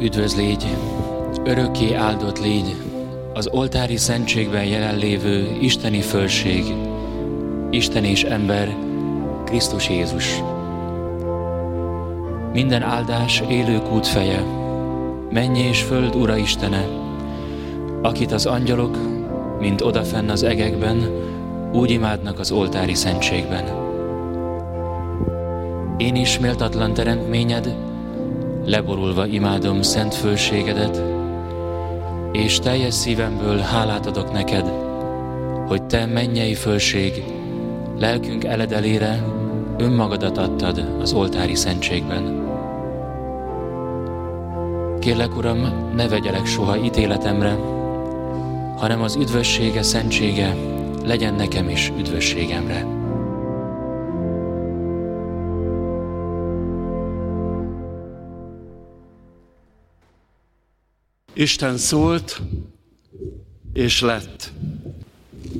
Üdvöz légy, örökké áldott légy, az oltári szentségben jelenlévő isteni fölség, Isten és ember, Krisztus Jézus. Minden áldás élők út feje, mennyi és föld Ura Istene, akit az angyalok, mint odafenn az egekben, úgy imádnak az oltári szentségben. Én is méltatlan teremtményed, leborulva imádom szent fölségedet, és teljes szívemből hálát adok neked, hogy te mennyei fölség, lelkünk eledelére önmagadat adtad az oltári szentségben. Kérlek, Uram, ne vegyelek soha ítéletemre, hanem az üdvössége, szentsége legyen nekem is üdvösségemre. Isten szólt, és lett.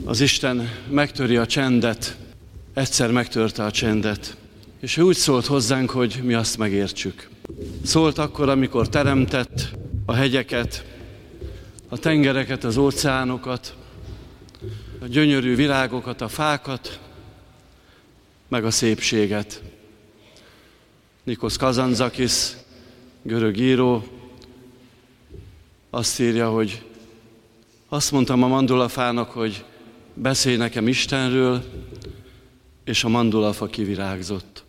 Az Isten megtöri a csendet, egyszer megtörte a csendet, és ő úgy szólt hozzánk, hogy mi azt megértsük. Szólt akkor, amikor teremtett a hegyeket, a tengereket, az óceánokat, a gyönyörű virágokat, a fákat, meg a szépséget. Nikos Kazanzakis, görög író, azt írja, hogy azt mondtam a mandulafának, hogy beszélj nekem Istenről, és a mandulafa kivirágzott.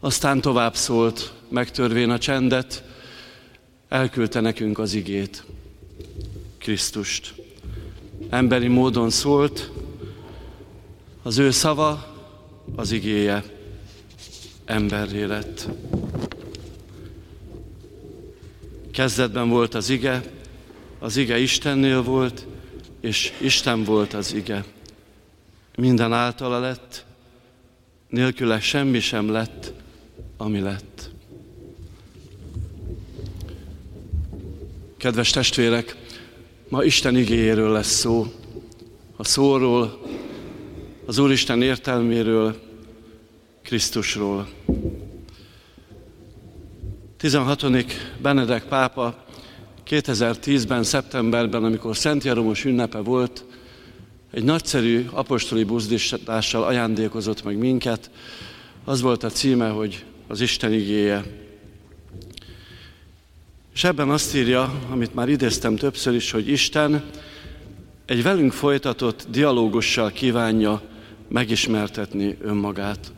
Aztán tovább szólt, megtörvén a csendet, elküldte nekünk az igét, Krisztust. Emberi módon szólt, az ő szava, az igéje emberré lett. Kezdetben volt az ige, az ige Istennél volt, és Isten volt az ige. Minden általa lett, nélküle semmi sem lett, ami lett. Kedves testvérek, ma Isten igéjéről lesz szó, a szóról, az Úristen értelméről, Krisztusról. 16. Benedek pápa 2010-ben, szeptemberben, amikor Szent Jaromos ünnepe volt, egy nagyszerű apostoli buzdítással ajándékozott meg minket. Az volt a címe, hogy az Isten igéje. És ebben azt írja, amit már idéztem többször is, hogy Isten egy velünk folytatott dialógussal kívánja megismertetni önmagát.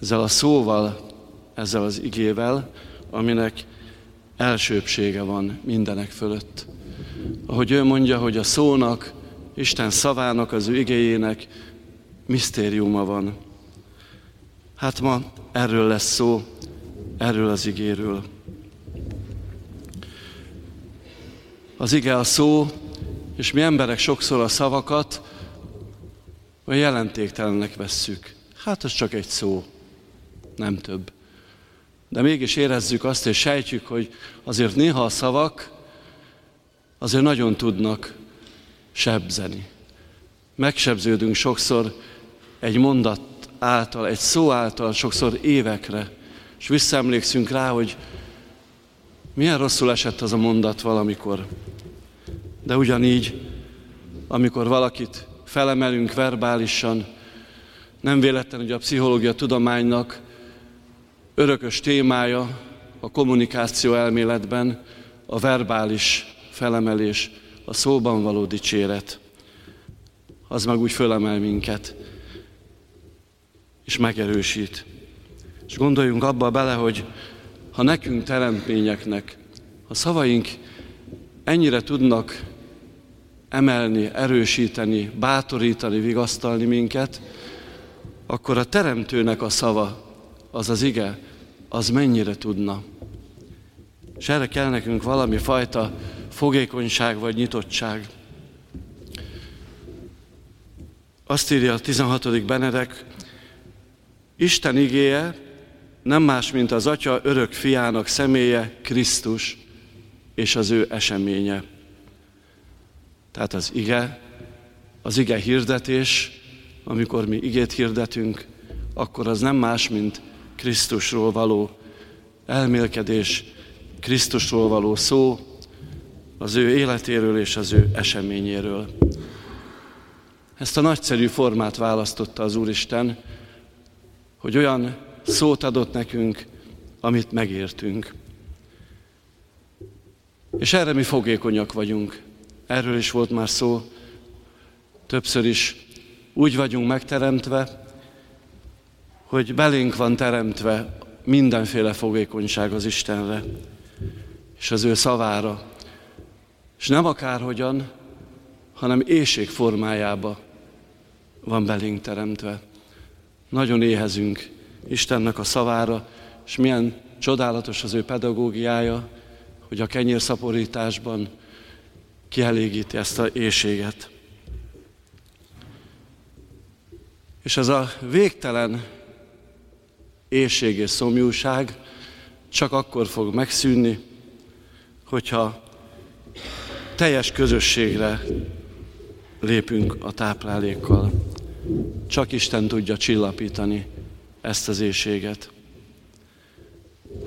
Ezzel a szóval, ezzel az igével, aminek elsőbsége van mindenek fölött. Ahogy ő mondja, hogy a szónak, Isten szavának, az ő igéjének misztériuma van. Hát ma erről lesz szó, erről az igéről. Az ige a szó, és mi emberek sokszor a szavakat a jelentéktelennek vesszük. Hát az csak egy szó, nem több. De mégis érezzük azt, és sejtjük, hogy azért néha a szavak azért nagyon tudnak sebzeni. Megsebződünk sokszor egy mondat által, egy szó által, sokszor évekre, és visszaemlékszünk rá, hogy milyen rosszul esett az a mondat valamikor. De ugyanígy, amikor valakit felemelünk verbálisan, nem véletlen, hogy a pszichológia tudománynak örökös témája a kommunikáció elméletben a verbális felemelés, a szóban való dicséret. Az meg úgy fölemel minket, és megerősít. És gondoljunk abba bele, hogy ha nekünk teremtményeknek a szavaink ennyire tudnak emelni, erősíteni, bátorítani, vigasztalni minket, akkor a teremtőnek a szava, az az ige, az mennyire tudna. És erre kell nekünk valami fajta fogékonyság vagy nyitottság. Azt írja a 16. Benedek, Isten igéje nem más, mint az Atya örök fiának személye, Krisztus és az ő eseménye. Tehát az ige, az ige hirdetés, amikor mi igét hirdetünk, akkor az nem más, mint Krisztusról való elmélkedés, Krisztusról való szó, az ő életéről és az ő eseményéről. Ezt a nagyszerű formát választotta az Úristen, hogy olyan szót adott nekünk, amit megértünk. És erre mi fogékonyak vagyunk. Erről is volt már szó, többször is úgy vagyunk megteremtve, hogy belénk van teremtve mindenféle fogékonyság az Istenre, és az ő szavára. És nem akárhogyan, hanem éjség formájába van belénk teremtve. Nagyon éhezünk Istennek a szavára, és milyen csodálatos az ő pedagógiája, hogy a kenyérszaporításban kielégíti ezt a éjséget. És ez a végtelen éjség és szomjúság csak akkor fog megszűnni, hogyha teljes közösségre lépünk a táplálékkal. Csak Isten tudja csillapítani ezt az éjséget.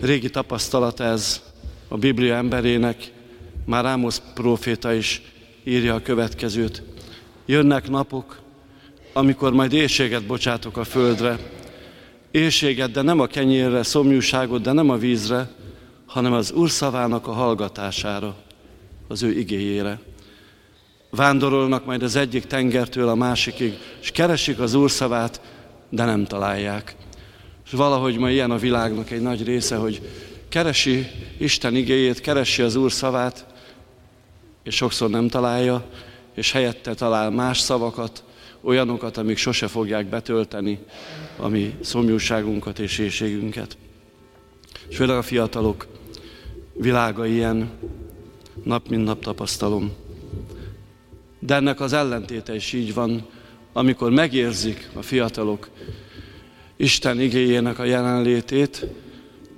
Régi tapasztalat ez a Biblia emberének, már Ámosz próféta is írja a következőt. Jönnek napok, amikor majd éjséget bocsátok a földre, éjséget, de nem a kenyérre, szomjúságot, de nem a vízre, hanem az Úr szavának a hallgatására, az ő igéjére. Vándorolnak majd az egyik tengertől a másikig, és keresik az Úr szavát, de nem találják. És valahogy ma ilyen a világnak egy nagy része, hogy keresi Isten igéjét, keresi az Úr szavát, és sokszor nem találja, és helyette talál más szavakat, olyanokat, amik sose fogják betölteni a mi szomjúságunkat és éjségünket. És főleg a fiatalok világa ilyen, nap mint nap tapasztalom. De ennek az ellentéte is így van, amikor megérzik a fiatalok Isten igéjének a jelenlétét,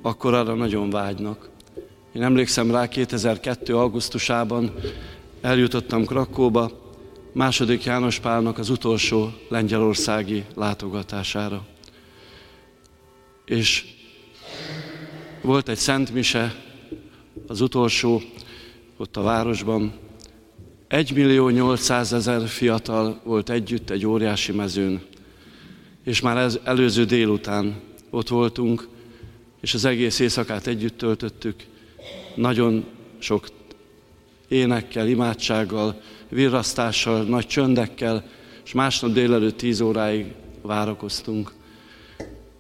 akkor arra nagyon vágynak. Én emlékszem rá 2002. augusztusában eljutottam Krakóba, második János Pálnak az utolsó lengyelországi látogatására. És volt egy Szent Mise, az utolsó ott a városban. 1 millió 800 ezer fiatal volt együtt egy óriási mezőn. És már ez, előző délután ott voltunk, és az egész éjszakát együtt töltöttük. Nagyon sok énekkel, imádsággal, virrasztással, nagy csöndekkel, és másnap délelőtt tíz óráig várakoztunk.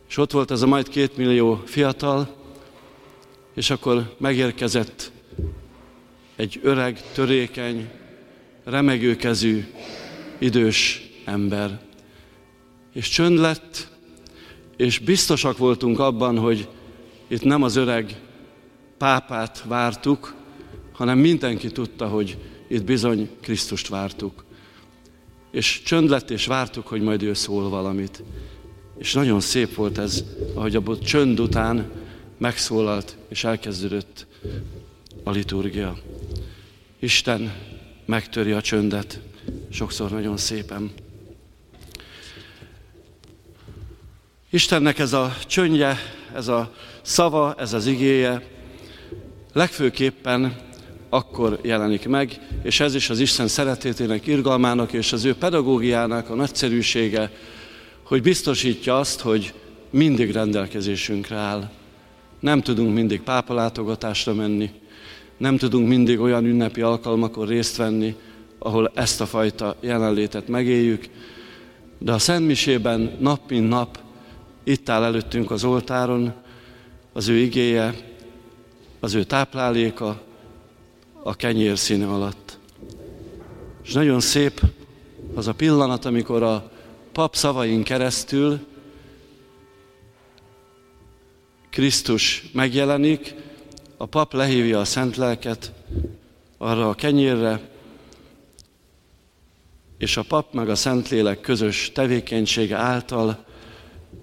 És ott volt ez a majd két millió fiatal, és akkor megérkezett egy öreg, törékeny, remegőkezű, idős ember. És csönd lett, és biztosak voltunk abban, hogy itt nem az öreg pápát vártuk, hanem mindenki tudta, hogy itt bizony Krisztust vártuk. És csönd lett, és vártuk, hogy majd ő szól valamit. És nagyon szép volt ez, ahogy abból csönd után megszólalt, és elkezdődött a liturgia. Isten megtöri a csöndet, sokszor nagyon szépen. Istennek ez a csöndje, ez a szava, ez az igéje legfőképpen akkor jelenik meg, és ez is az Isten szeretétének, irgalmának és az ő pedagógiának a nagyszerűsége, hogy biztosítja azt, hogy mindig rendelkezésünkre áll. Nem tudunk mindig pápalátogatásra menni, nem tudunk mindig olyan ünnepi alkalmakon részt venni, ahol ezt a fajta jelenlétet megéljük, de a Szentmisében nap mint nap itt áll előttünk az oltáron, az ő igéje, az ő tápláléka, a kenyér színe alatt. És nagyon szép az a pillanat, amikor a pap szavain keresztül Krisztus megjelenik, a pap lehívja a szent lelket arra a kenyérre, és a pap meg a Szentlélek közös tevékenysége által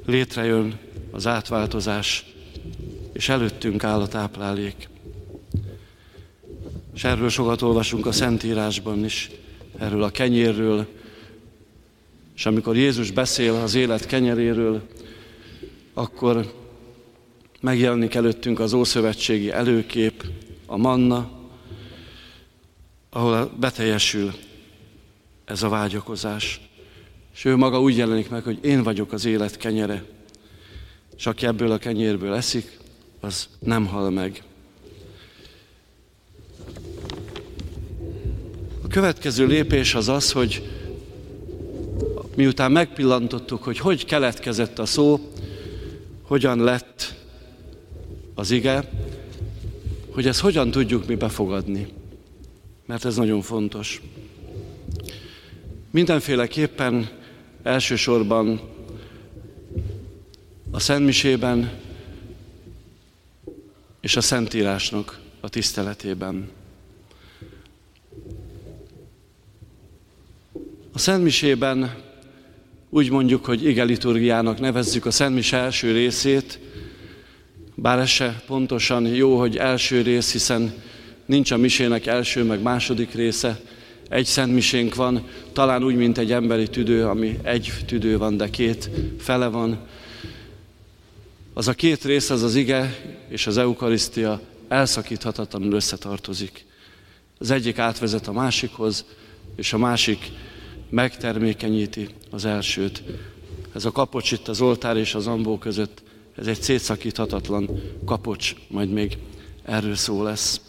létrejön az átváltozás, és előttünk áll a táplálék. És erről sokat olvasunk a Szentírásban is, erről a kenyérről, és amikor Jézus beszél az élet kenyeréről, akkor Megjelenik előttünk az Ószövetségi előkép, a manna, ahol beteljesül ez a vágyakozás. És ő maga úgy jelenik meg, hogy én vagyok az élet kenyere, és aki ebből a kenyérből eszik, az nem hal meg. Következő lépés az az, hogy miután megpillantottuk, hogy hogy keletkezett a szó, hogyan lett az ige, hogy ezt hogyan tudjuk mi befogadni. Mert ez nagyon fontos. Mindenféleképpen elsősorban a Szentmisében és a Szentírásnak a tiszteletében. A Szentmisében úgy mondjuk, hogy ige liturgiának nevezzük a Szentmise első részét, bár ez se pontosan jó, hogy első rész, hiszen nincs a misének első meg második része, egy szentmisénk van, talán úgy, mint egy emberi tüdő, ami egy tüdő van, de két fele van. Az a két rész, az az ige és az eukarisztia elszakíthatatlanul összetartozik. Az egyik átvezet a másikhoz, és a másik megtermékenyíti az elsőt. Ez a kapocs itt az oltár és az ambó között, ez egy szétszakíthatatlan kapocs, majd még erről szó lesz.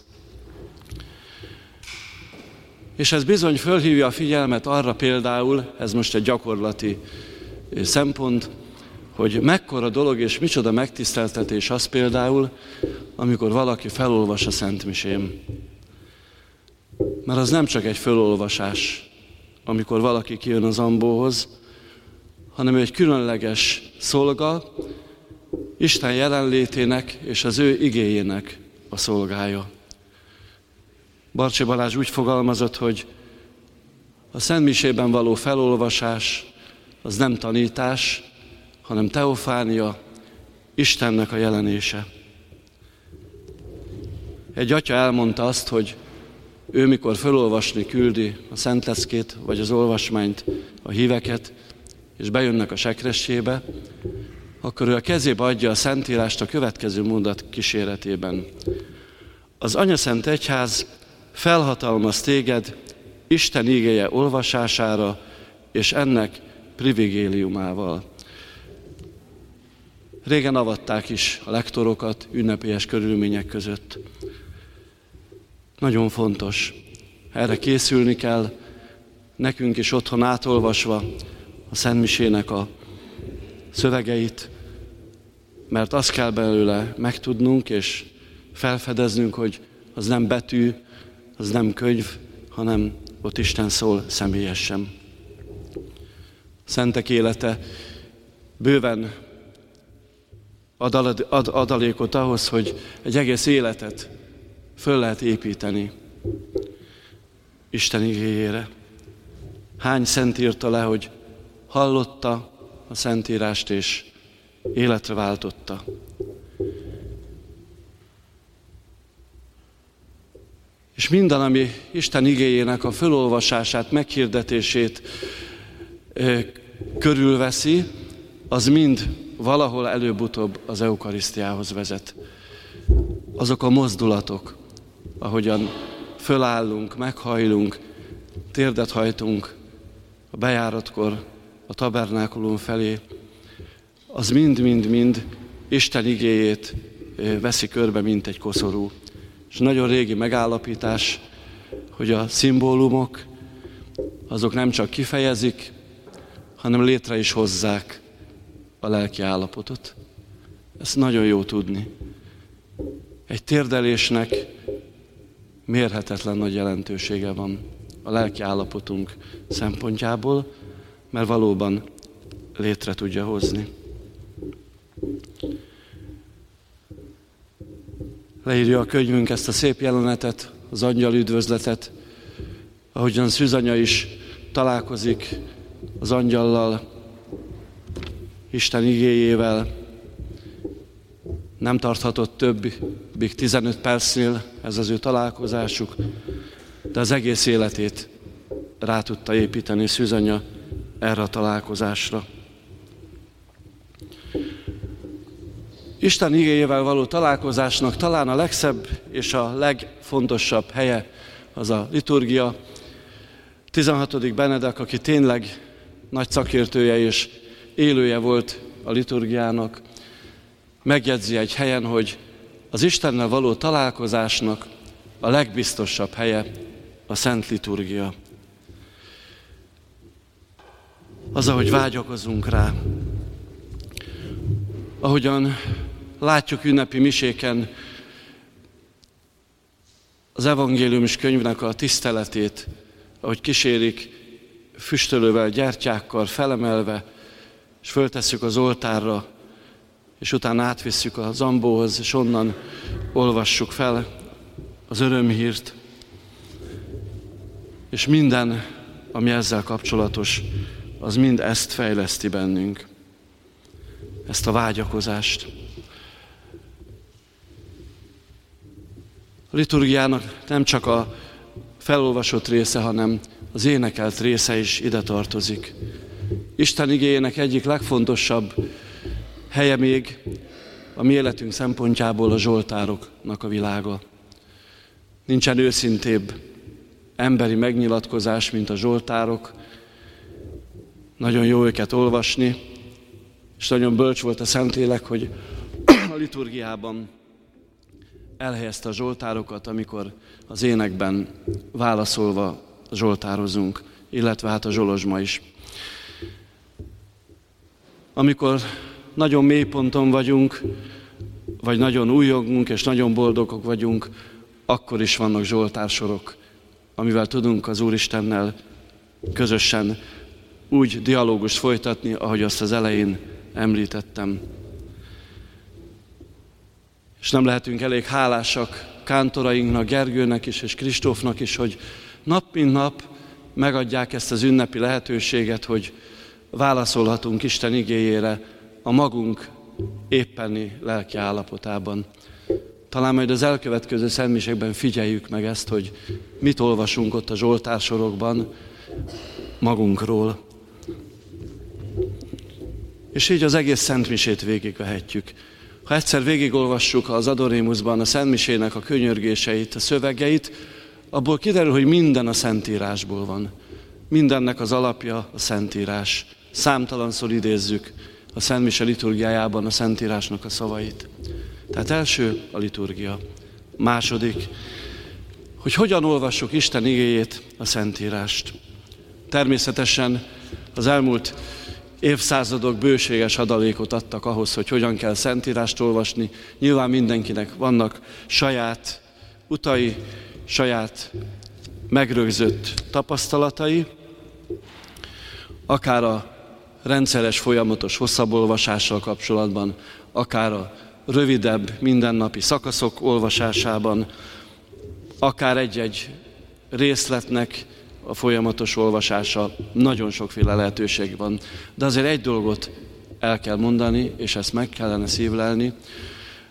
És ez bizony fölhívja a figyelmet arra például, ez most egy gyakorlati szempont, hogy mekkora dolog és micsoda megtiszteltetés az például, amikor valaki felolvas a Szentmisém. Mert az nem csak egy felolvasás, amikor valaki kijön az ambóhoz, hanem egy különleges szolga, Isten jelenlétének és az ő igéjének a szolgája. Barcsi Balázs úgy fogalmazott, hogy a Szentmisében való felolvasás az nem tanítás, hanem teofánia, Istennek a jelenése. Egy atya elmondta azt, hogy ő mikor felolvasni küldi a Szentleckét, vagy az olvasmányt, a híveket, és bejönnek a sekressébe, akkor ő a kezébe adja a Szentírást a következő mondat kíséretében. Az Anyaszent Egyház felhatalmaz téged Isten ígéje olvasására, és ennek privigéliumával. Régen avatták is a lektorokat ünnepélyes körülmények között. Nagyon fontos. Erre készülni kell, nekünk is otthon átolvasva a Szentmisének a szövegeit, mert azt kell belőle megtudnunk és felfedeznünk, hogy az nem betű, az nem könyv, hanem ott Isten szól személyesen. Szentek élete bőven ad, ad adalékot ahhoz, hogy egy egész életet föl lehet építeni Isten igényére. Hány szent írta le, hogy hallotta a Szentírást és életre váltotta. És minden, ami Isten igényének a fölolvasását, meghirdetését körülveszi, az mind valahol előbb-utóbb az eukarisztiához vezet. Azok a mozdulatok, ahogyan fölállunk, meghajlunk, térdet hajtunk a bejáratkor a tabernákulum felé, az mind-mind-mind Isten igéjét veszi körbe, mint egy koszorú. És nagyon régi megállapítás, hogy a szimbólumok azok nem csak kifejezik, hanem létre is hozzák a lelki állapotot. Ezt nagyon jó tudni. Egy térdelésnek mérhetetlen nagy jelentősége van a lelki állapotunk szempontjából, mert valóban létre tudja hozni. Leírja a könyvünk ezt a szép jelenetet, az angyal üdvözletet, ahogyan Szűzanya is találkozik az angyallal, Isten igéjével. Nem tarthatott több, még 15 percnél ez az ő találkozásuk, de az egész életét rá tudta építeni Szűzanya erre a találkozásra. Isten igényével való találkozásnak talán a legszebb és a legfontosabb helye az a liturgia. 16. Benedek, aki tényleg nagy szakértője és élője volt a liturgiának, megjegyzi egy helyen, hogy az Istennel való találkozásnak a legbiztosabb helye a Szent Liturgia. Az, ahogy vágyakozunk rá, ahogyan látjuk ünnepi miséken az evangéliumos könyvnek a tiszteletét, ahogy kísérik füstölővel, gyertyákkal felemelve, és föltesszük az oltárra, és utána átvisszük a zambóhoz, és onnan olvassuk fel az örömhírt, és minden, ami ezzel kapcsolatos, az mind ezt fejleszti bennünk, ezt a vágyakozást. A liturgiának nem csak a felolvasott része, hanem az énekelt része is ide tartozik. Isten igényének egyik legfontosabb helye még a mi életünk szempontjából a zsoltároknak a világa. Nincsen őszintébb emberi megnyilatkozás, mint a zsoltárok. Nagyon jó őket olvasni, és nagyon bölcs volt a Szentlélek, hogy a liturgiában elhelyezte a zsoltárokat, amikor az énekben válaszolva zsoltározunk, illetve hát a zsolozsma is. Amikor nagyon mély ponton vagyunk, vagy nagyon újogunk és nagyon boldogok vagyunk, akkor is vannak zsoltársorok, amivel tudunk az Úristennel közösen úgy dialógust folytatni, ahogy azt az elején említettem. És nem lehetünk elég hálásak kántorainknak, Gergőnek is, és Kristófnak is, hogy nap mint nap megadják ezt az ünnepi lehetőséget, hogy válaszolhatunk Isten igéjére a magunk éppeni lelki állapotában. Talán majd az elkövetkező szentmiségben figyeljük meg ezt, hogy mit olvasunk ott a Zsoltársorokban magunkról. És így az egész Szentmisét végigvehetjük. Ha egyszer végigolvassuk az Adorémusban a Szentmisének a könyörgéseit, a szövegeit, abból kiderül, hogy minden a Szentírásból van. Mindennek az alapja a Szentírás. Számtalanszor idézzük a Szent Mise liturgiájában a Szentírásnak a szavait. Tehát első a liturgia. Második, hogy hogyan olvassuk Isten igéjét, a Szentírást. Természetesen az elmúlt évszázadok bőséges adalékot adtak ahhoz, hogy hogyan kell Szentírást olvasni. Nyilván mindenkinek vannak saját utai, saját megrögzött tapasztalatai, akár a rendszeres, folyamatos hosszabb olvasással kapcsolatban, akár a rövidebb, mindennapi szakaszok olvasásában, akár egy-egy részletnek a folyamatos olvasása, nagyon sokféle lehetőség van. De azért egy dolgot el kell mondani, és ezt meg kellene szívlelni.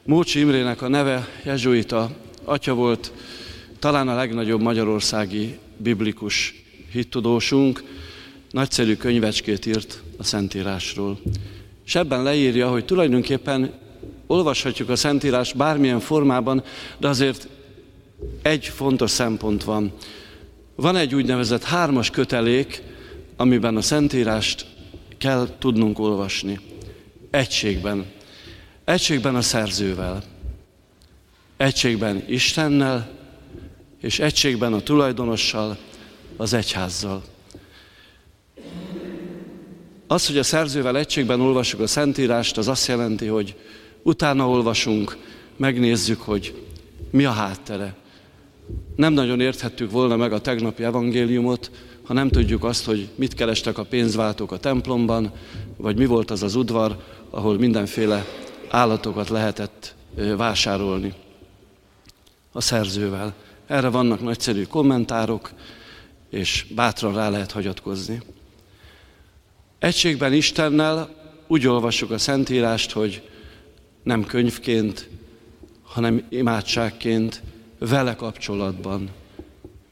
Mócsi Imrének a neve jezsuita atya volt, talán a legnagyobb magyarországi biblikus hittudósunk, nagyszerű könyvecskét írt a Szentírásról. És ebben leírja, hogy tulajdonképpen olvashatjuk a Szentírás bármilyen formában, de azért egy fontos szempont van. Van egy úgynevezett hármas kötelék, amiben a Szentírást kell tudnunk olvasni. Egységben. Egységben a szerzővel. Egységben Istennel, és egységben a tulajdonossal, az egyházzal. Az, hogy a szerzővel egységben olvassuk a Szentírást, az azt jelenti, hogy utána olvasunk, megnézzük, hogy mi a háttere. Nem nagyon érthettük volna meg a tegnapi evangéliumot, ha nem tudjuk azt, hogy mit kerestek a pénzváltók a templomban, vagy mi volt az az udvar, ahol mindenféle állatokat lehetett vásárolni a szerzővel. Erre vannak nagyszerű kommentárok, és bátran rá lehet hagyatkozni. Egységben Istennel úgy olvassuk a Szentírást, hogy nem könyvként, hanem imádságként, vele kapcsolatban,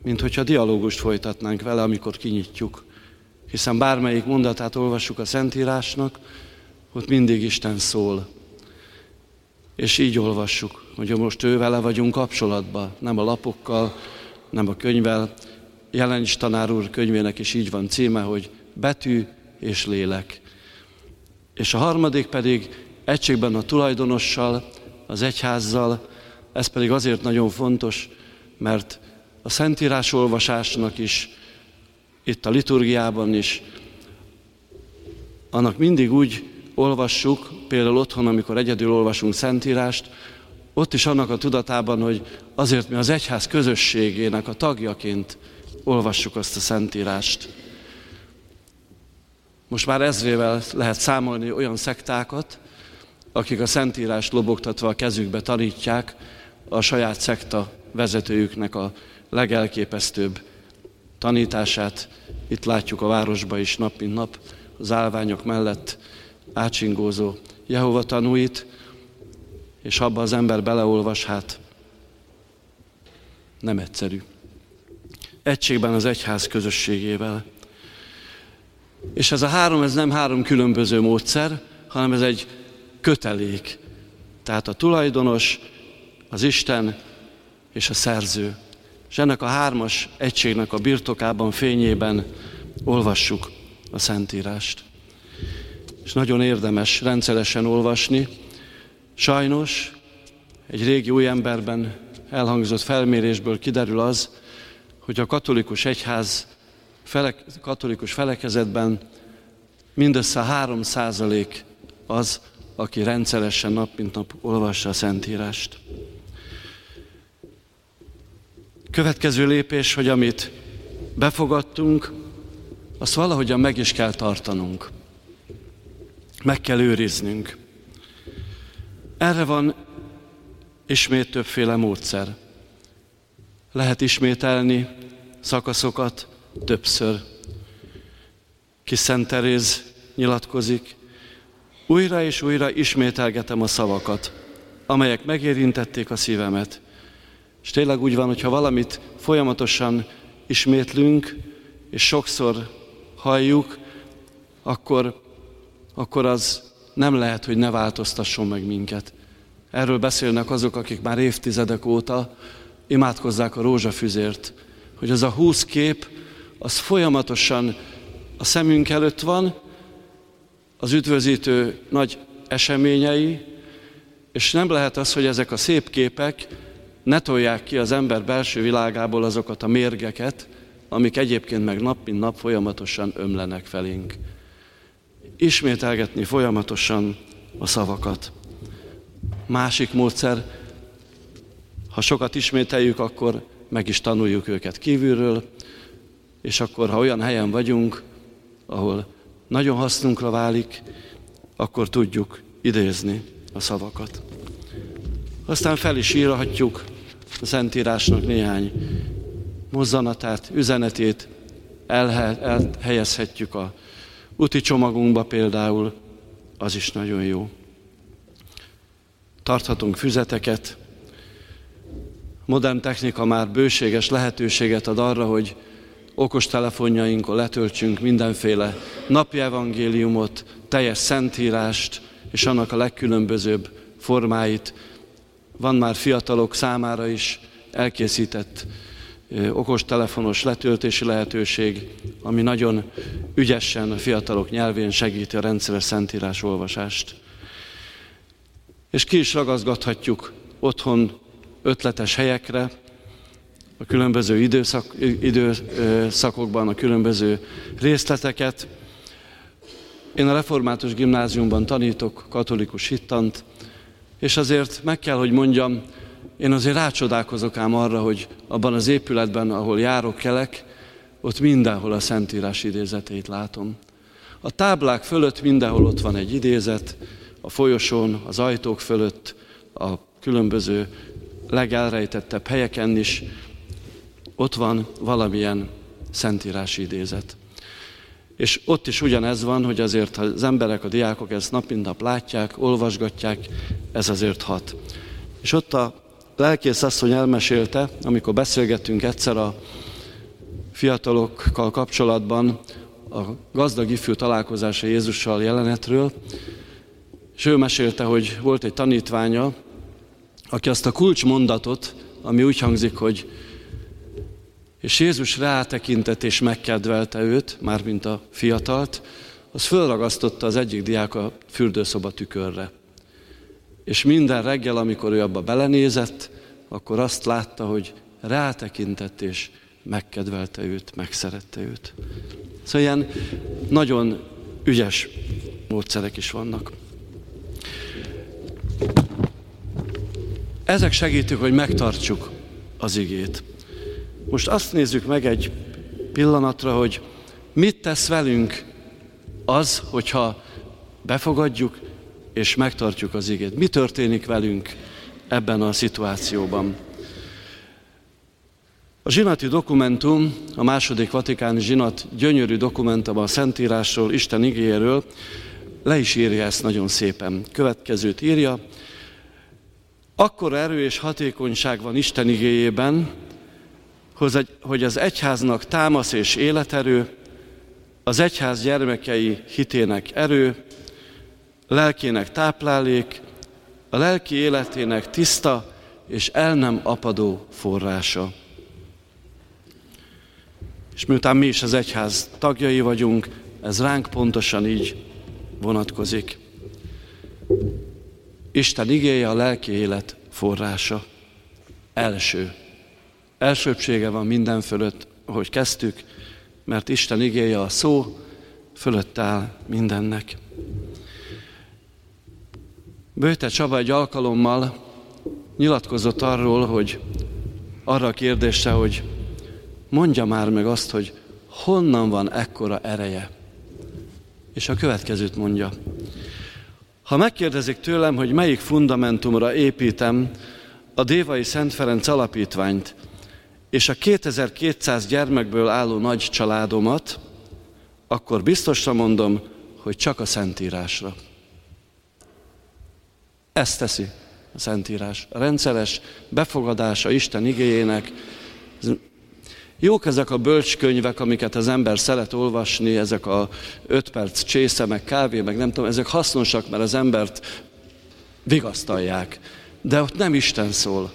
mint hogyha dialógust folytatnánk vele, amikor kinyitjuk. Hiszen bármelyik mondatát olvassuk a Szentírásnak, ott mindig Isten szól. és így olvassuk, hogy most ő vele vagyunk kapcsolatban, nem a lapokkal, nem a könyvvel. Jelencs tanár úr könyvének is így van címe, hogy betű és lélek. És a harmadik pedig egységben a tulajdonossal, az egyházzal, ez pedig azért nagyon fontos, mert a Szentírás olvasásnak is, itt a liturgiában is, annak mindig úgy olvassuk, például otthon, amikor egyedül olvasunk Szentírást, ott is annak a tudatában, hogy azért mi az egyház közösségének a tagjaként olvassuk azt a Szentírást. Most már ezrével lehet számolni olyan szektákat, akik a Szentírást lobogtatva a kezükbe tanítják a saját szekta vezetőjüknek a legelképesztőbb tanítását. Itt látjuk a városba is nap mint nap az állványok mellett átsingózó Jehova tanúit, és abba az ember beleolvas, hát nem egyszerű. Egységben az egyház közösségével. És ez a három, ez nem három különböző módszer, hanem ez egy kötelék. Tehát a tulajdonos, az Isten és a szerző. És ennek a hármas egységnek a birtokában, fényében olvassuk a Szentírást. És nagyon érdemes rendszeresen olvasni. Sajnos egy régi új emberben elhangzott felmérésből kiderül az, hogy a katolikus egyház fele, katolikus felekezetben mindössze 3 százalék az, aki rendszeresen nap mint nap olvassa a Szentírást. Következő lépés, hogy amit befogadtunk, azt valahogyan meg is kell tartanunk. Meg kell őriznünk. Erre van ismét többféle módszer. Lehet ismételni szakaszokat többször. Kis Szent Teréz nyilatkozik, újra és újra ismételgetem a szavakat, amelyek megérintették a szívemet. És tényleg úgy van, hogyha valamit folyamatosan ismétlünk, és sokszor halljuk, akkor, akkor az nem lehet, hogy ne változtasson meg minket. Erről beszélnek azok, akik már évtizedek óta imádkozzák a rózsafüzért, hogy az a húsz kép, az folyamatosan a szemünk előtt van, az üdvözítő nagy eseményei, és nem lehet az, hogy ezek a szép képek ne tolják ki az ember belső világából azokat a mérgeket, amik egyébként meg nap mint nap folyamatosan ömlenek felénk. Ismételgetni folyamatosan a szavakat. Másik módszer, ha sokat ismételjük, akkor meg is tanuljuk őket kívülről, és akkor, ha olyan helyen vagyunk, ahol nagyon hasznunkra válik, akkor tudjuk idézni a szavakat. Aztán fel is írhatjuk a Szentírásnak néhány mozzanatát, üzenetét, elhelyezhetjük a úti csomagunkba például, az is nagyon jó. Tarthatunk füzeteket, modern technika már bőséges lehetőséget ad arra, hogy okos telefonjainkon letöltsünk mindenféle napi evangéliumot, teljes szentírást, és annak a legkülönbözőbb formáit. Van már fiatalok számára is elkészített okos telefonos letöltési lehetőség, ami nagyon ügyesen a fiatalok nyelvén segíti a rendszeres szentírás olvasást. És ki is ragaszgathatjuk otthon ötletes helyekre, a különböző időszak, időszakokban a különböző részleteket. Én a református gimnáziumban tanítok katolikus hittant, és azért meg kell, hogy mondjam, én azért rácsodálkozok ám arra, hogy abban az épületben, ahol járok, kelek, ott mindenhol a Szentírás idézetét látom. A táblák fölött mindenhol ott van egy idézet, a folyosón, az ajtók fölött, a különböző legelrejtettebb helyeken is ott van valamilyen szentírási idézet. És ott is ugyanez van, hogy azért ha az emberek, a diákok ezt nap mint nap látják, olvasgatják, ez azért hat. És ott a lelkész asszony elmesélte, amikor beszélgettünk egyszer a fiatalokkal kapcsolatban a gazdag ifjú találkozása Jézussal jelenetről, és ő mesélte, hogy volt egy tanítványa, aki azt a kulcsmondatot, ami úgy hangzik, hogy és Jézus rátekintett és megkedvelte őt, mármint a fiatalt, az fölragasztotta az egyik diák a fürdőszoba tükörre. És minden reggel, amikor ő abba belenézett, akkor azt látta, hogy rátekintett és megkedvelte őt, megszerette őt. Szóval ilyen nagyon ügyes módszerek is vannak. Ezek segítik, hogy megtartsuk az igét. Most azt nézzük meg egy pillanatra, hogy mit tesz velünk az, hogyha befogadjuk és megtartjuk az igét. Mi történik velünk ebben a szituációban? A zsinati dokumentum, a második vatikáni zsinat gyönyörű dokumentum a Szentírásról, Isten igéről, le is írja ezt nagyon szépen. Következőt írja, akkor erő és hatékonyság van Isten igéjében, hogy az egyháznak támasz és életerő, az egyház gyermekei hitének erő, lelkének táplálék, a lelki életének tiszta és el nem apadó forrása. És miután mi is az egyház tagjai vagyunk, ez ránk pontosan így vonatkozik. Isten igéje a lelki élet forrása. Első. Elsőbsége van minden fölött, ahogy kezdtük, mert Isten igéje a szó, fölött áll mindennek. Bőte Csaba egy alkalommal nyilatkozott arról, hogy arra a kérdésre, hogy mondja már meg azt, hogy honnan van ekkora ereje. És a következőt mondja. Ha megkérdezik tőlem, hogy melyik fundamentumra építem a Dévai Szent Ferenc alapítványt, és a 2200 gyermekből álló nagy családomat, akkor biztosra mondom, hogy csak a Szentírásra. Ezt teszi a Szentírás. A rendszeres befogadása Isten igényének. Jók ezek a bölcskönyvek, amiket az ember szeret olvasni, ezek a öt perc csésze, meg kávé, meg nem tudom, ezek hasznosak, mert az embert vigasztalják. De ott nem Isten szól,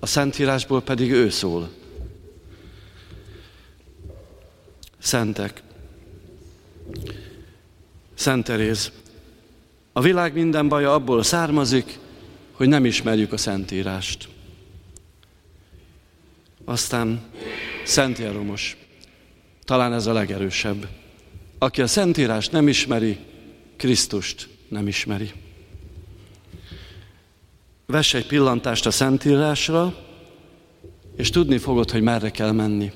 a Szentírásból pedig ő szól. Szentek. Szent Teréz. A világ minden baja abból származik, hogy nem ismerjük a Szentírást. Aztán Szent Jeromos. Talán ez a legerősebb. Aki a Szentírást nem ismeri, Krisztust nem ismeri. Vess egy pillantást a Szentírásra, és tudni fogod, hogy merre kell menni.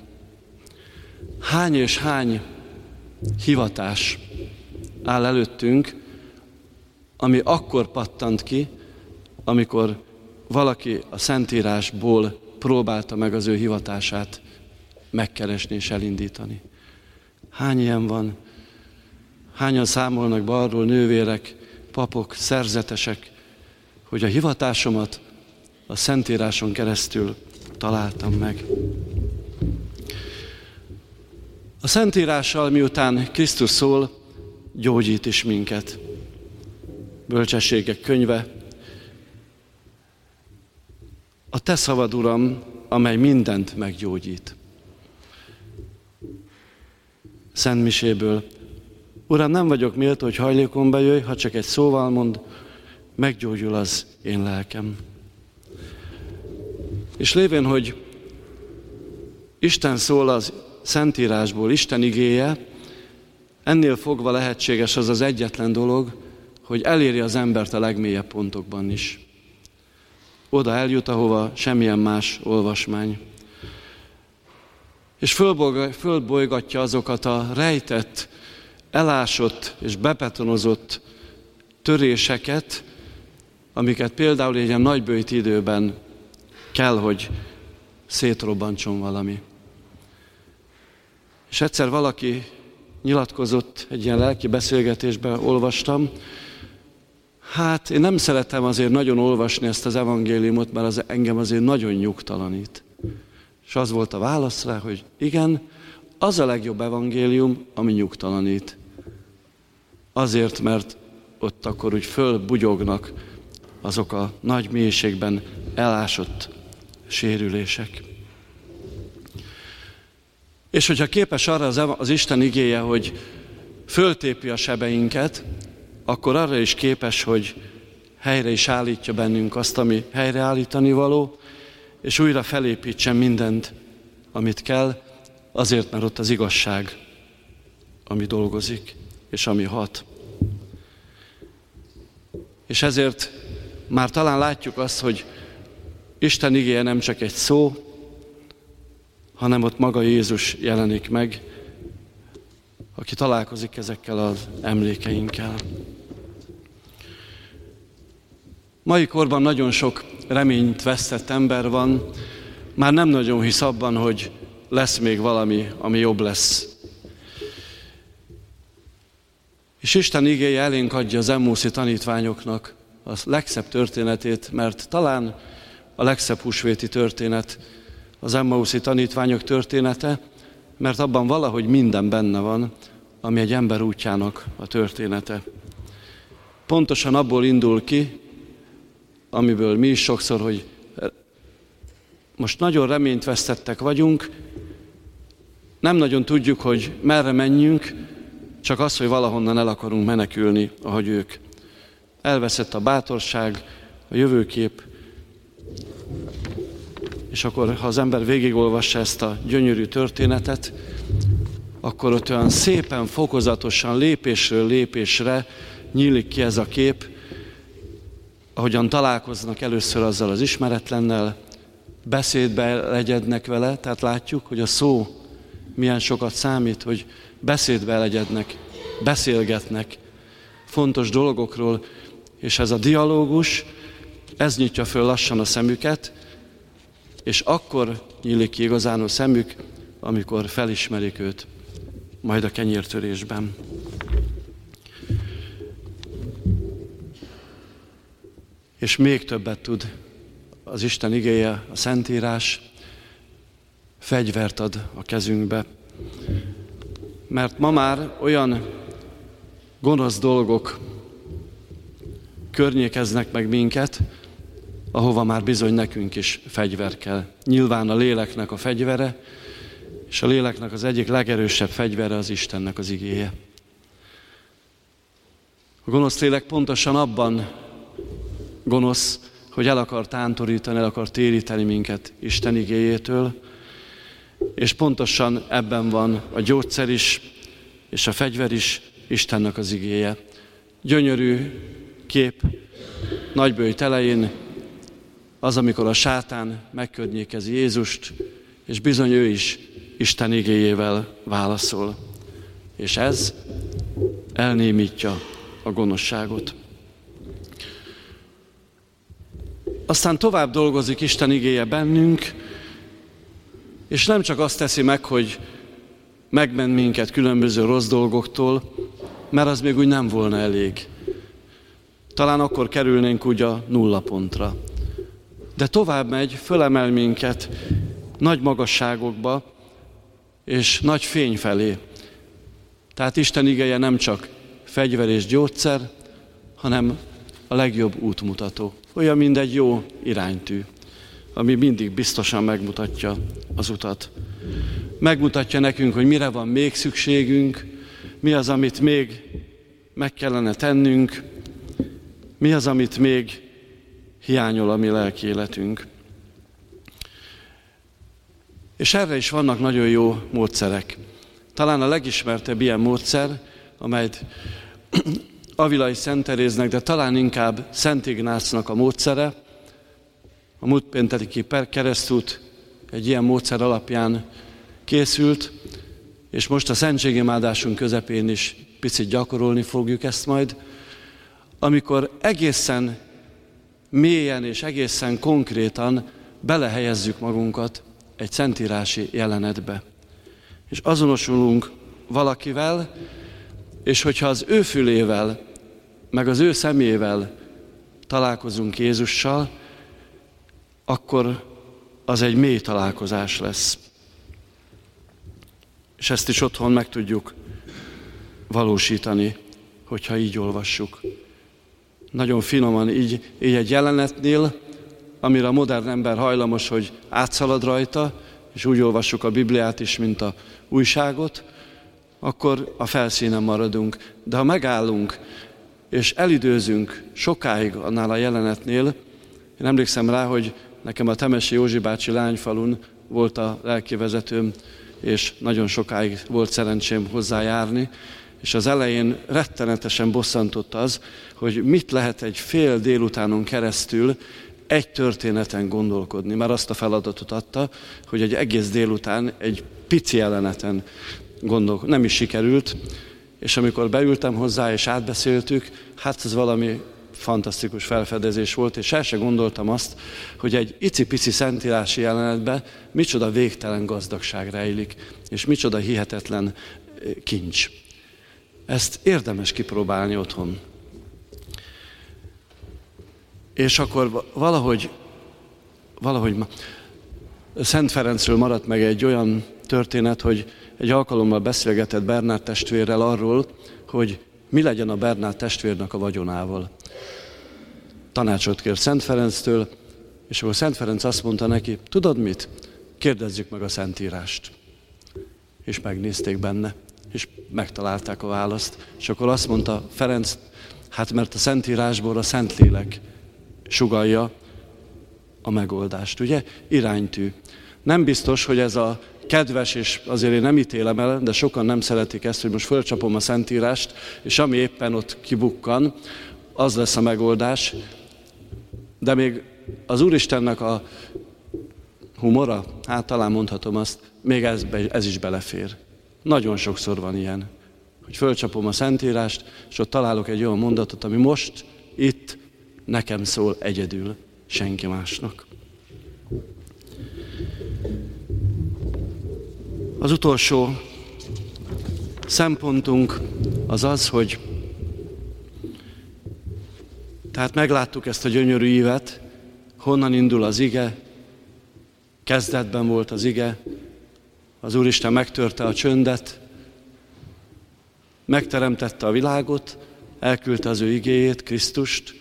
Hány és hány hivatás áll előttünk, ami akkor pattant ki, amikor valaki a Szentírásból próbálta meg az ő hivatását megkeresni és elindítani. Hány ilyen van? Hányan számolnak be arról nővérek, papok, szerzetesek, hogy a hivatásomat a Szentíráson keresztül találtam meg. A Szentírással miután Krisztus szól, gyógyít is minket. Bölcsességek könyve. A Te szavad, Uram, amely mindent meggyógyít. Szent Miséből. Uram, nem vagyok méltó, hogy hajlékomba jöjj, ha csak egy szóval mond, meggyógyul az én lelkem. És lévén, hogy Isten szól az Szentírásból, Isten igéje, ennél fogva lehetséges az az egyetlen dolog, hogy eléri az embert a legmélyebb pontokban is. Oda eljut, ahova semmilyen más olvasmány. És fölbolygatja azokat a rejtett, elásott és bepetonozott töréseket, amiket például egy ilyen nagybőjt időben kell, hogy szétrobbantson valami. És egyszer valaki nyilatkozott, egy ilyen lelki beszélgetésben olvastam, hát én nem szeretem azért nagyon olvasni ezt az evangéliumot, mert az engem azért nagyon nyugtalanít. És az volt a válasz rá, hogy igen, az a legjobb evangélium, ami nyugtalanít. Azért, mert ott akkor úgy fölbugyognak azok a nagy mélységben elásott sérülések. És hogyha képes arra az, Isten igéje, hogy föltépi a sebeinket, akkor arra is képes, hogy helyre is állítja bennünk azt, ami helyreállítani való, és újra felépítsen mindent, amit kell, azért, mert ott az igazság, ami dolgozik, és ami hat. És ezért már talán látjuk azt, hogy Isten igéje nem csak egy szó, hanem ott maga Jézus jelenik meg, aki találkozik ezekkel az emlékeinkkel. Mai korban nagyon sok reményt vesztett ember van, már nem nagyon hisz abban, hogy lesz még valami, ami jobb lesz. És Isten igéje elénk adja az emmúszi tanítványoknak a legszebb történetét, mert talán a legszebb húsvéti történet az Emmauszi tanítványok története, mert abban valahogy minden benne van, ami egy ember útjának a története. Pontosan abból indul ki, amiből mi is sokszor, hogy most nagyon reményt vesztettek vagyunk, nem nagyon tudjuk, hogy merre menjünk, csak az, hogy valahonnan el akarunk menekülni, ahogy ők. Elveszett a bátorság, a jövőkép, és akkor, ha az ember végigolvassa ezt a gyönyörű történetet, akkor ott olyan szépen, fokozatosan, lépésről lépésre nyílik ki ez a kép, ahogyan találkoznak először azzal az ismeretlennel, beszédbe legyednek vele, tehát látjuk, hogy a szó milyen sokat számít, hogy beszédbe legyednek, beszélgetnek fontos dolgokról, és ez a dialógus, ez nyitja föl lassan a szemüket, és akkor nyílik ki igazán a szemük, amikor felismerik őt, majd a kenyértörésben. És még többet tud az Isten igéje, a Szentírás, fegyvert ad a kezünkbe. Mert ma már olyan gonosz dolgok környékeznek meg minket, ahova már bizony nekünk is fegyver kell. Nyilván a léleknek a fegyvere, és a léleknek az egyik legerősebb fegyvere az Istennek az igéje. A gonosz lélek pontosan abban gonosz, hogy el akar tántorítani, el akar téríteni minket Isten igéjétől, és pontosan ebben van a gyógyszer is, és a fegyver is Istennek az igéje. Gyönyörű kép, nagybőjt elején, az, amikor a sátán megkörnyékezi Jézust, és bizony ő is Isten igéjével válaszol. És ez elnémítja a gonoszságot. Aztán tovább dolgozik Isten igéje bennünk, és nem csak azt teszi meg, hogy megment minket különböző rossz dolgoktól, mert az még úgy nem volna elég. Talán akkor kerülnénk úgy a nulla pontra. De tovább megy, fölemel minket nagy magasságokba, és nagy fény felé. Tehát Isten igeje nem csak fegyver és gyógyszer, hanem a legjobb útmutató. Olyan, mint egy jó iránytű, ami mindig biztosan megmutatja az utat. Megmutatja nekünk, hogy mire van még szükségünk, mi az, amit még meg kellene tennünk, mi az, amit még hiányol a mi lelki életünk. És erre is vannak nagyon jó módszerek. Talán a legismertebb ilyen módszer, amelyet Avilai Szent Teréznek, de talán inkább Szent Ignácnak a módszere, a múlt pénteki keresztút egy ilyen módszer alapján készült, és most a szentségimádásunk közepén is picit gyakorolni fogjuk ezt majd, amikor egészen mélyen és egészen konkrétan belehelyezzük magunkat egy szentírási jelenetbe. És azonosulunk valakivel, és hogyha az ő fülével, meg az ő szemével találkozunk Jézussal, akkor az egy mély találkozás lesz. És ezt is otthon meg tudjuk valósítani, hogyha így olvassuk. Nagyon finoman így, így egy jelenetnél, amire a modern ember hajlamos, hogy átszalad rajta, és úgy olvassuk a Bibliát is, mint a újságot, akkor a felszínen maradunk. De ha megállunk, és elidőzünk sokáig annál a jelenetnél, én emlékszem rá, hogy nekem a Temesi Józsi bácsi lányfalun volt a lelkivezetőm, és nagyon sokáig volt szerencsém hozzájárni, és az elején rettenetesen bosszantott az, hogy mit lehet egy fél délutánon keresztül egy történeten gondolkodni, mert azt a feladatot adta, hogy egy egész délután egy pici jeleneten gondolkodni. Nem is sikerült, és amikor beültem hozzá és átbeszéltük, hát ez valami fantasztikus felfedezés volt, és el se gondoltam azt, hogy egy icipici szentírási jelenetben micsoda végtelen gazdagság rejlik, és micsoda hihetetlen kincs. Ezt érdemes kipróbálni otthon. És akkor valahogy, valahogy Szent Ferencről maradt meg egy olyan történet, hogy egy alkalommal beszélgetett Bernát testvérrel arról, hogy mi legyen a Bernát testvérnek a vagyonával. Tanácsot kér Szent Ferenctől, és akkor Szent Ferenc azt mondta neki, tudod mit? Kérdezzük meg a Szentírást. És megnézték benne, és megtalálták a választ. És akkor azt mondta Ferenc, hát mert a Szentírásból a Szentlélek sugalja a megoldást, ugye? Iránytű. Nem biztos, hogy ez a kedves, és azért én nem ítélem el, de sokan nem szeretik ezt, hogy most fölcsapom a Szentírást, és ami éppen ott kibukkan, az lesz a megoldás. De még az Úristennek a humora, hát talán mondhatom azt, még ez, ez is belefér. Nagyon sokszor van ilyen, hogy fölcsapom a Szentírást, és ott találok egy olyan mondatot, ami most, itt nekem szól egyedül, senki másnak. Az utolsó szempontunk az az, hogy tehát megláttuk ezt a gyönyörű ívet, honnan indul az ige, kezdetben volt az ige, az Úristen megtörte a csöndet, megteremtette a világot, elküldte az ő igéjét, Krisztust,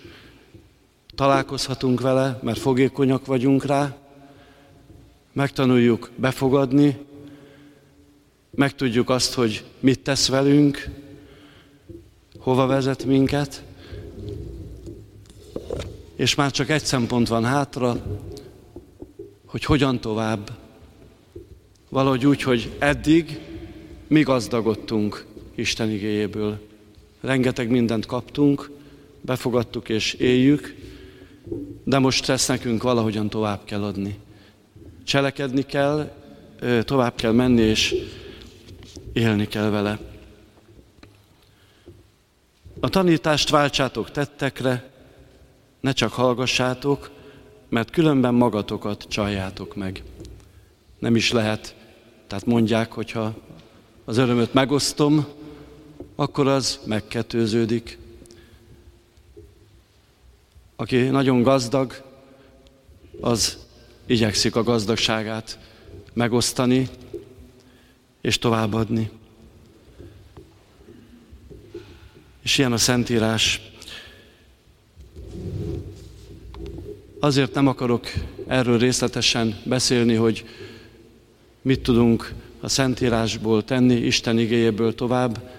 találkozhatunk vele, mert fogékonyak vagyunk rá, megtanuljuk befogadni, megtudjuk azt, hogy mit tesz velünk, hova vezet minket, és már csak egy szempont van hátra, hogy hogyan tovább. Valahogy úgy, hogy eddig mi gazdagodtunk Isten igéjéből. Rengeteg mindent kaptunk, befogadtuk és éljük, de most ezt nekünk valahogyan tovább kell adni. Cselekedni kell, tovább kell menni, és élni kell vele. A tanítást váltsátok tettekre, ne csak hallgassátok, mert különben magatokat csaljátok meg. Nem is lehet, tehát mondják, hogyha az örömöt megosztom, akkor az megkettőződik. Aki nagyon gazdag, az igyekszik a gazdagságát megosztani és továbbadni. És ilyen a Szentírás. Azért nem akarok erről részletesen beszélni, hogy mit tudunk a Szentírásból tenni, Isten igéjéből tovább,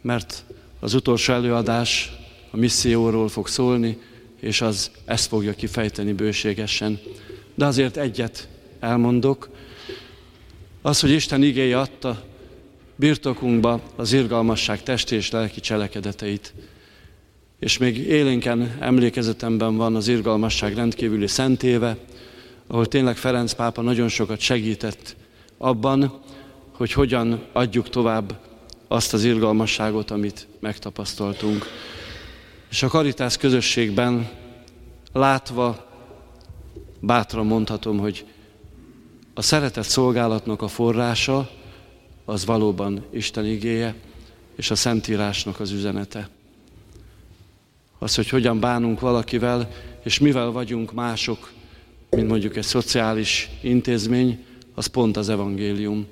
mert az utolsó előadás a misszióról fog szólni, és az ezt fogja kifejteni bőségesen. De azért egyet elmondok, az, hogy Isten igéje adta birtokunkba az irgalmasság testi és lelki cselekedeteit. És még élénken emlékezetemben van az irgalmasság rendkívüli szentéve, ahol tényleg Ferenc pápa nagyon sokat segített abban, hogy hogyan adjuk tovább azt az irgalmasságot, amit megtapasztaltunk. És a karitász közösségben látva bátran mondhatom, hogy a szeretett szolgálatnak a forrása az valóban Isten igéje, és a Szentírásnak az üzenete. Az, hogy hogyan bánunk valakivel, és mivel vagyunk mások, mint mondjuk egy szociális intézmény, az pont az evangélium.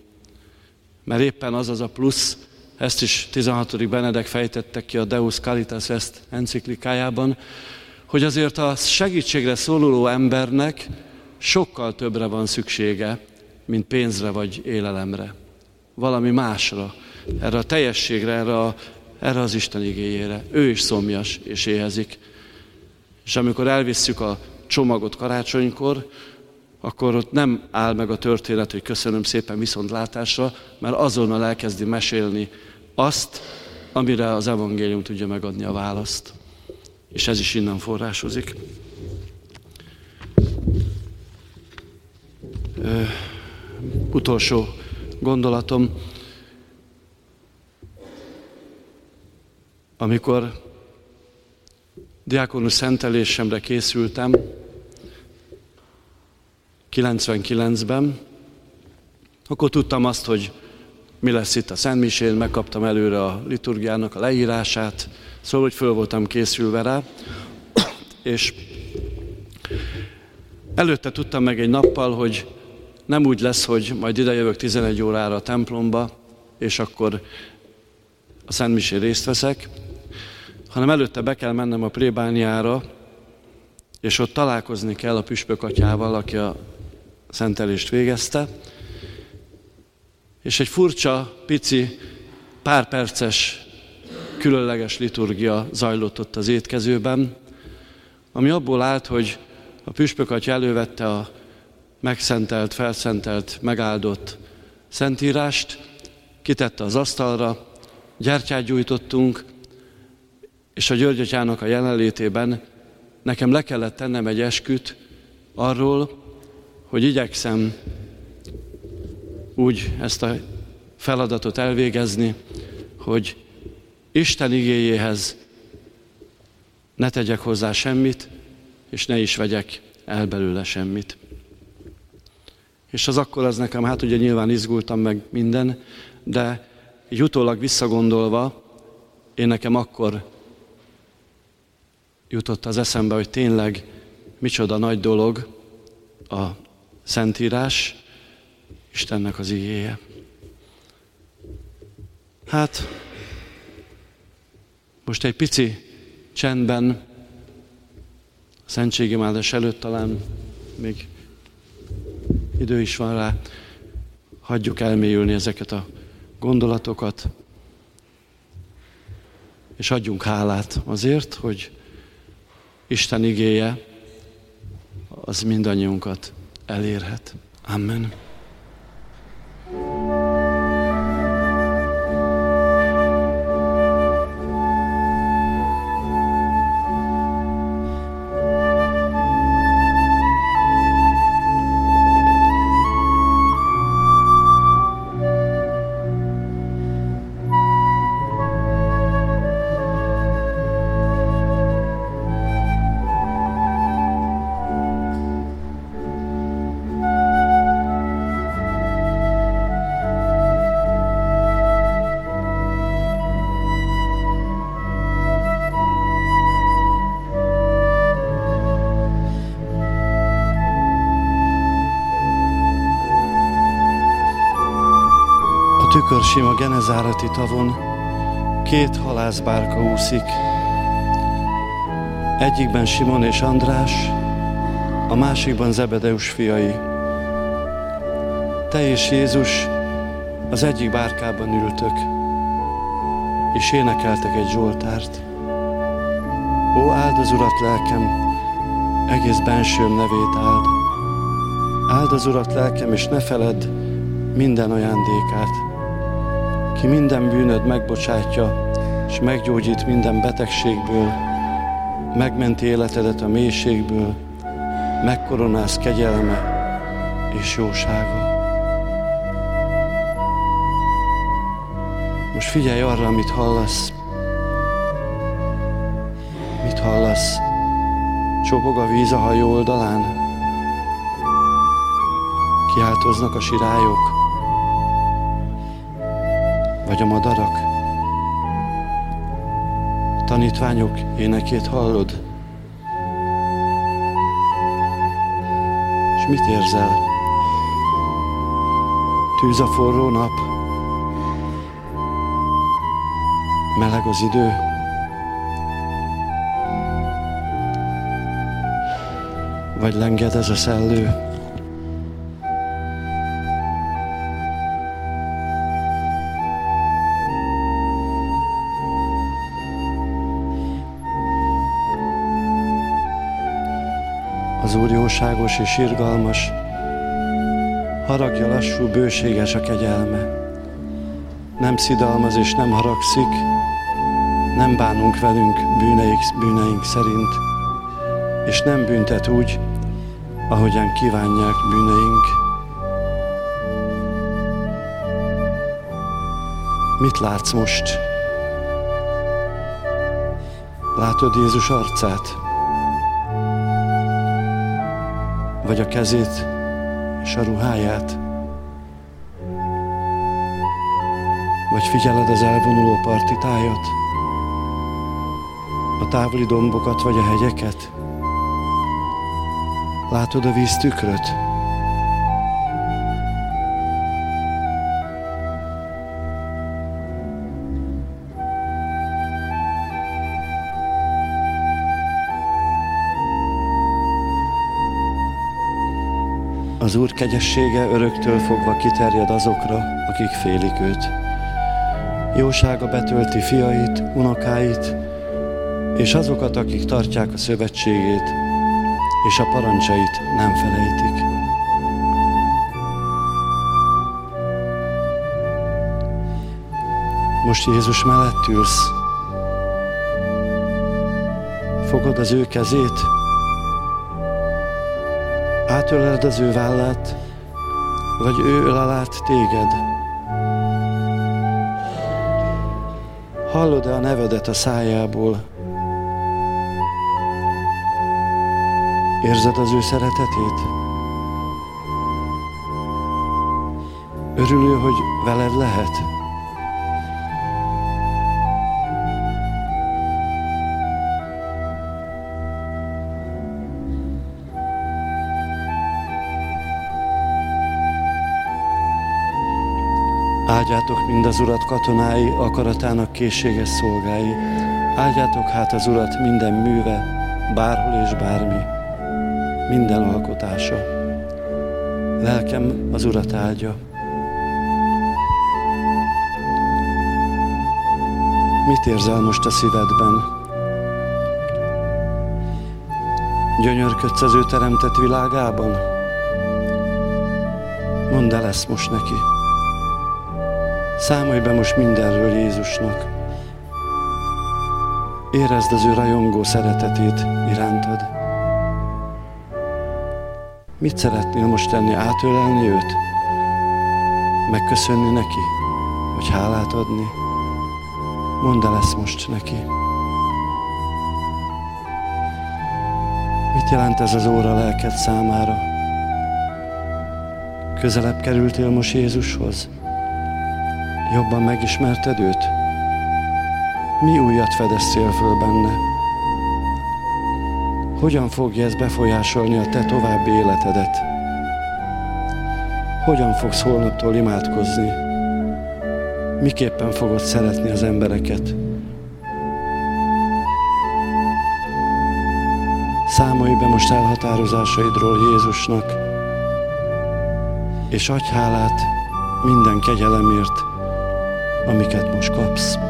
Mert éppen az az a plusz ezt is 16. Benedek fejtette ki a Deus Caritas Est enciklikájában, hogy azért a segítségre szóluló embernek sokkal többre van szüksége, mint pénzre vagy élelemre. Valami másra, erre a teljességre, erre, a, erre az Isten igényére. Ő is szomjas és éhezik. És amikor elvisszük a csomagot karácsonykor, akkor ott nem áll meg a történet, hogy köszönöm szépen viszontlátásra, mert azonnal elkezdi mesélni azt, amire az evangélium tudja megadni a választ. És ez is innen forrásozik. Ö, utolsó gondolatom, amikor diákonus szentelésemre készültem, 99-ben, akkor tudtam azt, hogy mi lesz itt a Szentmisén, megkaptam előre a liturgiának a leírását, szóval, hogy föl voltam készülve rá, és előtte tudtam meg egy nappal, hogy nem úgy lesz, hogy majd ide jövök 11 órára a templomba, és akkor a Szentmisén részt veszek, hanem előtte be kell mennem a plébániára, és ott találkozni kell a püspök atyával, aki a szentelést végezte, és egy furcsa, pici, pár perces, különleges liturgia zajlott ott az étkezőben, ami abból állt, hogy a püspök atya elővette a megszentelt, felszentelt, megáldott szentírást, kitette az asztalra, gyertyát gyújtottunk, és a György a jelenlétében nekem le kellett tennem egy esküt arról, hogy igyekszem úgy ezt a feladatot elvégezni, hogy Isten igéjéhez ne tegyek hozzá semmit, és ne is vegyek el belőle semmit. És az akkor az nekem, hát ugye nyilván izgultam meg minden, de így utólag visszagondolva, én nekem akkor jutott az eszembe, hogy tényleg micsoda nagy dolog a Szentírás, Istennek az igéje. Hát, most egy pici csendben, a szentségimádás előtt talán még idő is van rá, hagyjuk elmélyülni ezeket a gondolatokat, és adjunk hálát azért, hogy Isten igéje az mindannyiunkat elérhet. Amen. Sima Genezárati tavon két halászbárka úszik. Egyikben Simon és András, a másikban Zebedeus fiai. Te és Jézus az egyik bárkában ültök, és énekeltek egy Zsoltárt. Ó, áld az Urat lelkem, egész bensőm nevét áld. Áld az Urat lelkem, és ne feledd minden ajándékát ki minden bűnöd megbocsátja, és meggyógyít minden betegségből, megmenti életedet a mélységből, megkoronász kegyelme és jósága. Most figyelj arra, amit hallasz. Mit hallasz? Csobog a víz a hajó oldalán. Kiáltoznak a sirályok vagy a madarak? Tanítványok énekét hallod? És mit érzel? Tűz a forró nap? Meleg az idő. Vagy lenged ez a szellő. Jóságos és irgalmas, haragja lassú, bőséges a kegyelme. Nem szidalmaz és nem haragszik, nem bánunk velünk bűneink, bűneink szerint, és nem büntet úgy, ahogyan kívánják bűneink. Mit látsz most? Látod Jézus arcát? Vagy a kezét és a ruháját? Vagy figyeled az elvonuló parti tájat? A távoli dombokat vagy a hegyeket? Látod a víz tükröt? Az Úr kegyessége öröktől fogva kiterjed azokra, akik félik őt. Jósága betölti fiait, unokáit, és azokat, akik tartják a szövetségét, és a parancsait nem felejtik. Most Jézus mellett ülsz. Fogod az ő kezét, átöleled az ő vállát, vagy ő öl alát téged. Hallod-e a nevedet a szájából? Érzed az ő szeretetét? Örülő, hogy veled lehet? Áldjátok mind az Urat katonái, akaratának készséges szolgái. Áldjátok hát az Urat minden műve, bárhol és bármi, minden alkotása. Lelkem az Urat áldja. Mit érzel most a szívedben? Gyönyörködsz az ő teremtett világában? Mondd el ezt most neki. Számolj be most mindenről Jézusnak. Érezd az ő rajongó szeretetét irántad. Mit szeretnél most tenni? Átölelni őt? Megköszönni neki? Vagy hálát adni? Mondd el ezt most neki. Mit jelent ez az óra lelked számára? Közelebb kerültél most Jézushoz? Jobban megismerted őt? Mi újat fedeztél föl benne? Hogyan fogja ez befolyásolni a te további életedet? Hogyan fogsz holnaptól imádkozni? Miképpen fogod szeretni az embereket? Számolj be most elhatározásaidról Jézusnak, és adj hálát minden kegyelemért, amiket most kapsz.